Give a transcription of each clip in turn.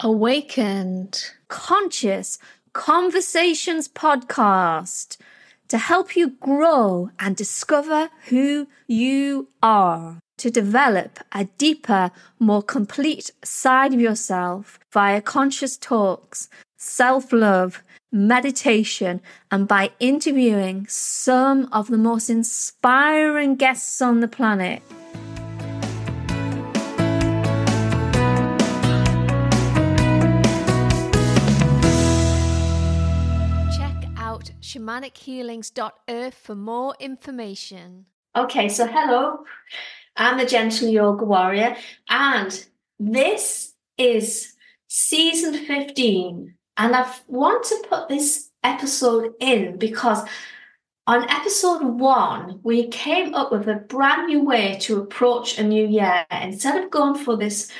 Awakened Conscious Conversations podcast to help you grow and discover who you are, to develop a deeper, more complete side of yourself via conscious talks, self love, meditation, and by interviewing some of the most inspiring guests on the planet. shamanichealings.earth for more information. Okay, so hello, I'm the Gentle Yoga Warrior, and this is season 15. And I want to put this episode in because on episode one, we came up with a brand new way to approach a new year. Instead of going for this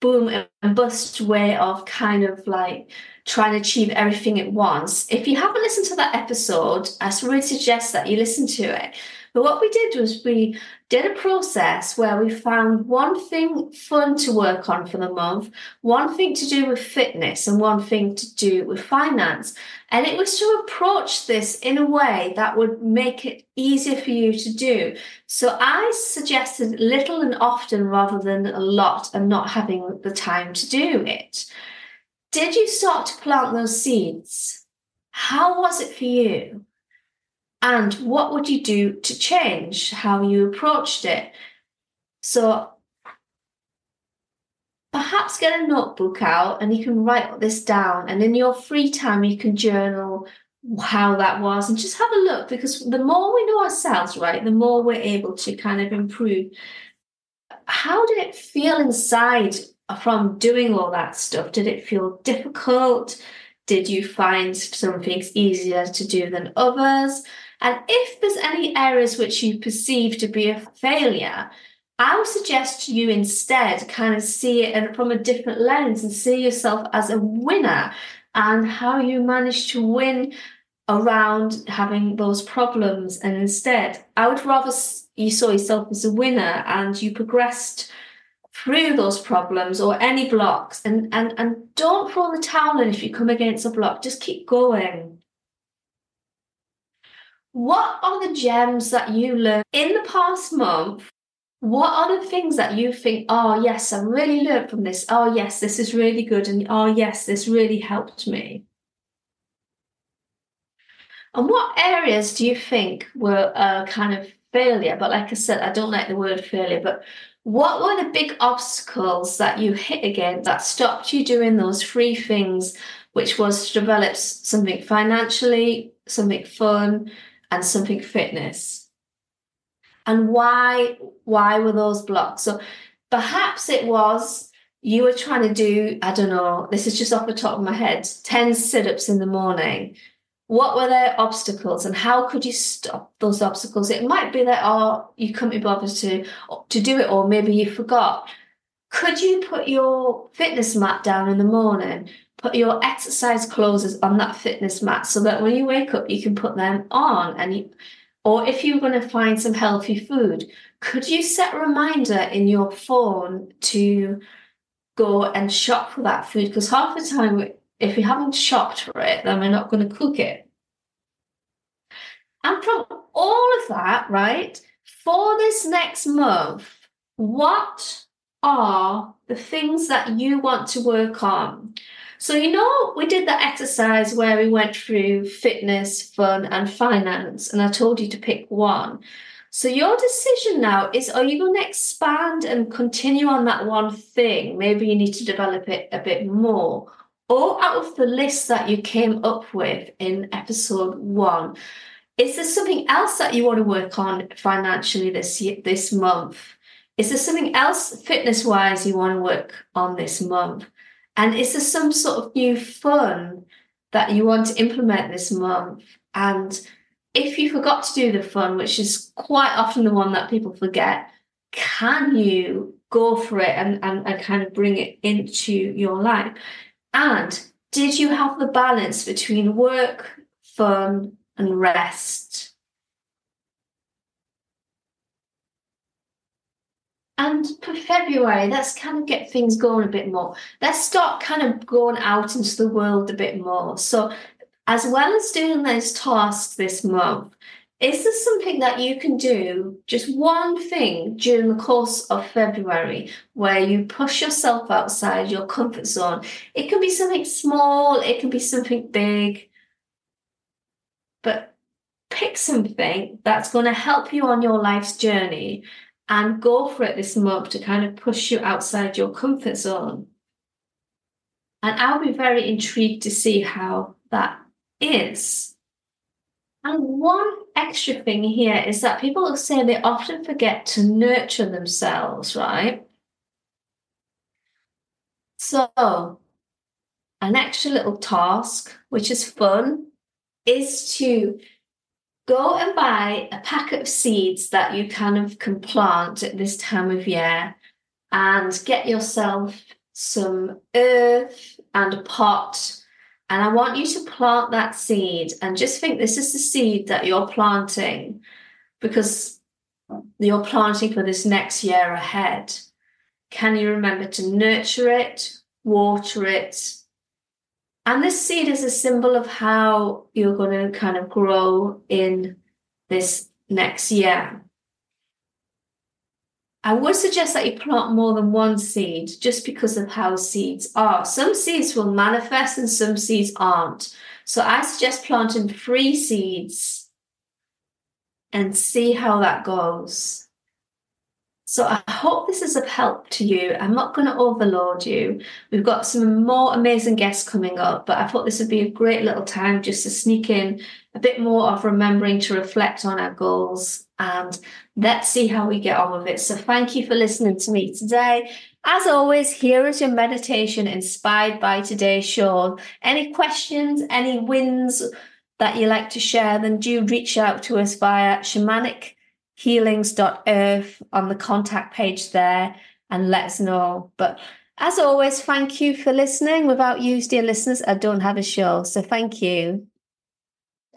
boom and bust way of kind of like trying to achieve everything at once. If you haven't listened to that episode, I really suggest that you listen to it. But what we did was we did a process where we found one thing fun to work on for the month, one thing to do with fitness, and one thing to do with finance. And it was to approach this in a way that would make it easier for you to do. So I suggested little and often rather than a lot and not having the time to do it. Did you start to plant those seeds? How was it for you? And what would you do to change how you approached it? So perhaps get a notebook out and you can write this down. And in your free time, you can journal how that was and just have a look because the more we know ourselves, right, the more we're able to kind of improve. How did it feel inside from doing all that stuff, did it feel difficult? Did you find some things easier to do than others? And if there's any areas which you perceive to be a failure, I would suggest you instead kind of see it from a different lens and see yourself as a winner and how you managed to win around having those problems. And instead, I would rather you saw yourself as a winner and you progressed through those problems or any blocks. And and and don't throw the towel in if you come against a block. Just keep going. What are the gems that you learned in the past month? What are the things that you think oh yes i really learned from this. Oh yes this is really good. And oh yes this really helped me. And what areas do you think were a kind of failure? But like i said i don't like the word failure but what were the big obstacles that you hit again that stopped you doing those three things, which was to develop something financially, something fun, and something fitness? And why why were those blocks? So perhaps it was you were trying to do, I don't know, this is just off the top of my head, 10 sit-ups in the morning what were their obstacles and how could you stop those obstacles? It might be that oh you couldn't be bothered to to do it or maybe you forgot. Could you put your fitness mat down in the morning? Put your exercise clothes on that fitness mat so that when you wake up you can put them on and you or if you're going to find some healthy food could you set a reminder in your phone to go and shop for that food? Because half the time if we haven't shopped for it, then we're not going to cook it. And from all of that, right, for this next month, what are the things that you want to work on? So, you know, we did the exercise where we went through fitness, fun, and finance, and I told you to pick one. So, your decision now is are you going to expand and continue on that one thing? Maybe you need to develop it a bit more or out of the list that you came up with in episode one, is there something else that you want to work on financially this year, this month? Is there something else fitness wise you want to work on this month? And is there some sort of new fun that you want to implement this month? And if you forgot to do the fun, which is quite often the one that people forget, can you go for it and, and, and kind of bring it into your life? And did you have the balance between work, fun, and rest? And for February, let's kind of get things going a bit more. Let's start kind of going out into the world a bit more. So, as well as doing those tasks this month, is there something that you can do, just one thing during the course of February, where you push yourself outside your comfort zone? It can be something small, it can be something big, but pick something that's going to help you on your life's journey and go for it this month to kind of push you outside your comfort zone. And I'll be very intrigued to see how that is. And one extra thing here is that people say they often forget to nurture themselves, right? So, an extra little task, which is fun, is to go and buy a packet of seeds that you kind of can plant at this time of year and get yourself some earth and a pot and I want you to plant that seed and just think this is the seed that you're planting because you're planting for this next year ahead. Can you remember to nurture it, water it? And this seed is a symbol of how you're going to kind of grow in this next year. I would suggest that you plant more than one seed just because of how seeds are. Some seeds will manifest and some seeds aren't. So I suggest planting three seeds and see how that goes. So I hope this is of help to you. I'm not going to overload you. We've got some more amazing guests coming up, but I thought this would be a great little time just to sneak in a bit more of remembering to reflect on our goals and let's see how we get on with it. So thank you for listening to me today. As always, here is your meditation inspired by today's show. Any questions, any wins that you like to share, then do reach out to us via shamanichealings.earth on the contact page there and let us know. But as always, thank you for listening. Without you, dear listeners, I don't have a show. So thank you.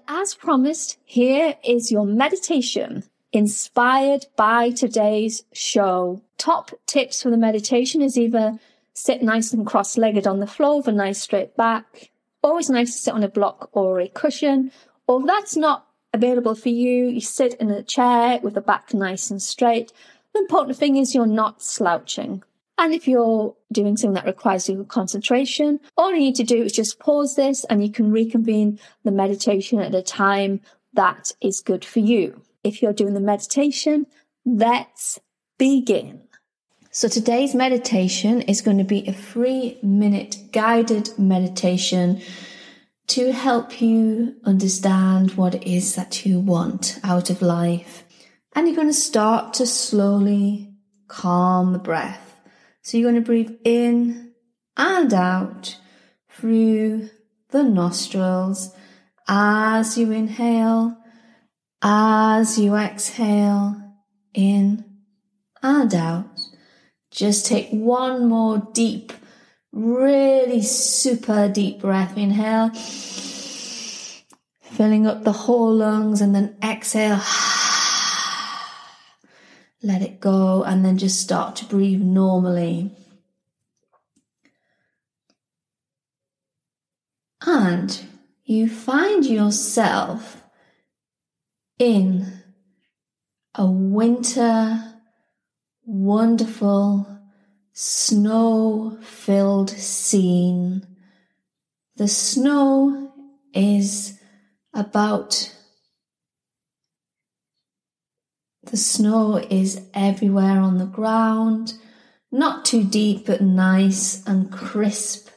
As promised, here is your meditation inspired by today's show. Top tips for the meditation is either sit nice and cross legged on the floor with a nice straight back. Always nice to sit on a block or a cushion. Or if that's not available for you, you sit in a chair with the back nice and straight. The important thing is you're not slouching. And if you're doing something that requires your concentration, all you need to do is just pause this and you can reconvene the meditation at a time that is good for you if you're doing the meditation, let's begin. So today's meditation is going to be a three minute guided meditation to help you understand what it is that you want out of life. And you're going to start to slowly calm the breath. So you're going to breathe in and out through the nostrils as you inhale as you exhale in and out, just take one more deep, really super deep breath. Inhale, filling up the whole lungs, and then exhale. Let it go, and then just start to breathe normally. And you find yourself in a winter, wonderful, snow filled scene. The snow is about the snow is everywhere on the ground, not too deep but nice and crisp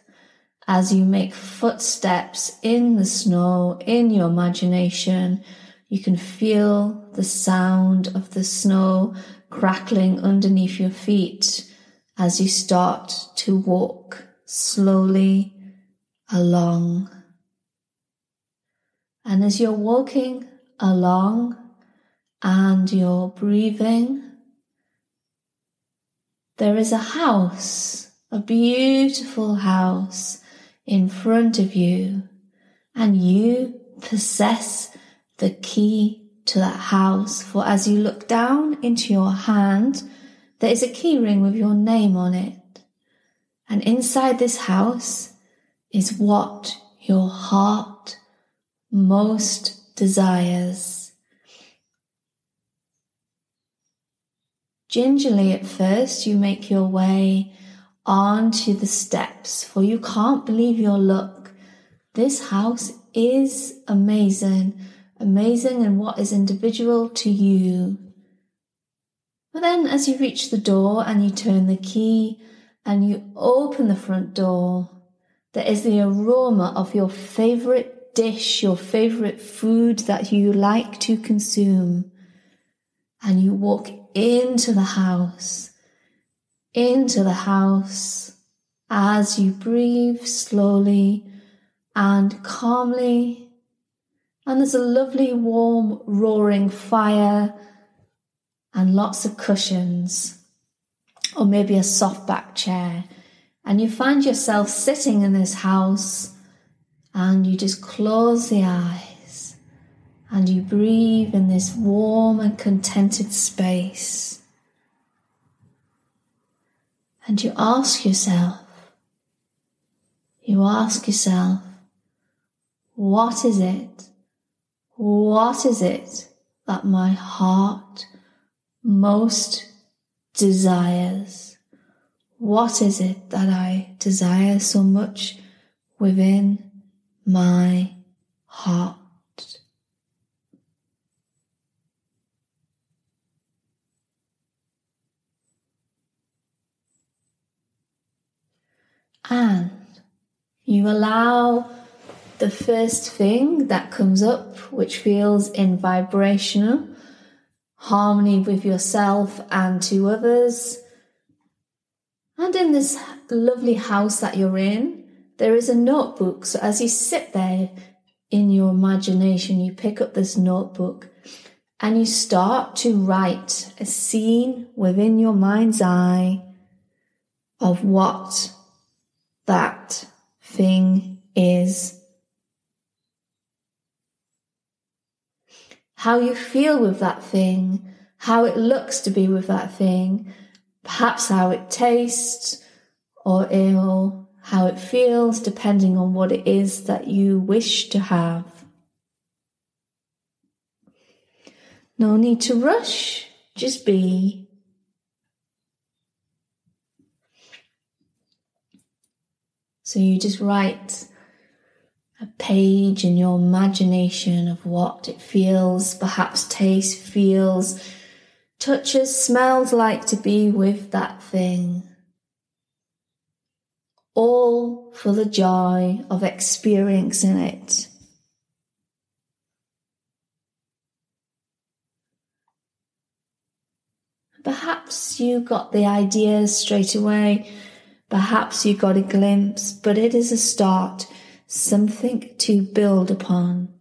as you make footsteps in the snow in your imagination you can feel the sound of the snow crackling underneath your feet as you start to walk slowly along. And as you're walking along and you're breathing, there is a house, a beautiful house in front of you, and you possess the key to that house. For as you look down into your hand there is a key ring with your name on it. And inside this house is what your heart most desires. Gingerly at first, you make your way onto the steps, for you can't believe your luck. This house is amazing, amazing and what is individual to you. But then, as you reach the door and you turn the key and you open the front door, there is the aroma of your favorite dish, your favorite food that you like to consume. And you walk into the house, into the house as you breathe slowly and calmly. And there's a lovely, warm, roaring fire and lots of cushions, or maybe a soft back chair. And you find yourself sitting in this house and you just close the eyes and you breathe in this warm and contented space. And you ask yourself, you ask yourself, what is it? What is it that my heart most desires? What is it that I desire so much within my heart? And you allow the first thing that comes up, which feels in vibrational harmony with yourself and to others. And in this lovely house that you're in, there is a notebook. So as you sit there in your imagination, you pick up this notebook and you start to write a scene within your mind's eye of what that thing is. How you feel with that thing, how it looks to be with that thing, perhaps how it tastes or ill, how it feels, depending on what it is that you wish to have. No need to rush, just be. So you just write a page in your imagination of what it feels, perhaps tastes, feels, touches, smells like to be with that thing. All for the joy of experiencing it. Perhaps you got the ideas straight away Perhaps you got a glimpse, but it is a start, something to build upon.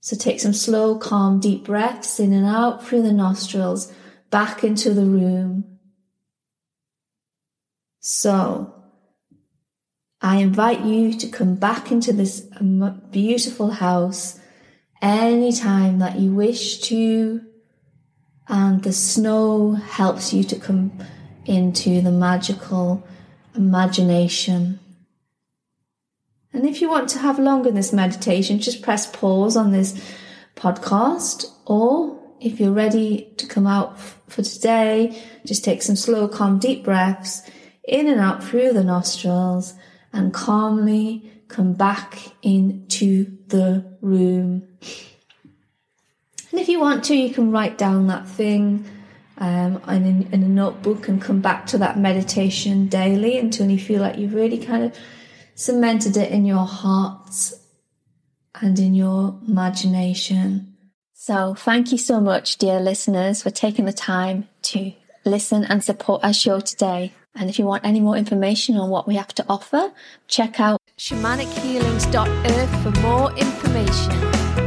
So take some slow, calm, deep breaths in and out through the nostrils, back into the room. So, I invite you to come back into this beautiful house anytime that you wish to, and the snow helps you to come into the magical imagination. And if you want to have longer this meditation, just press pause on this podcast. Or if you're ready to come out for today, just take some slow, calm, deep breaths in and out through the nostrils and calmly come back into the room. And if you want to, you can write down that thing um, in, in a notebook and come back to that meditation daily until you feel like you've really kind of cemented it in your hearts and in your imagination. So, thank you so much, dear listeners, for taking the time to listen and support our show today. And if you want any more information on what we have to offer, check out shamanichealings.earth for more information.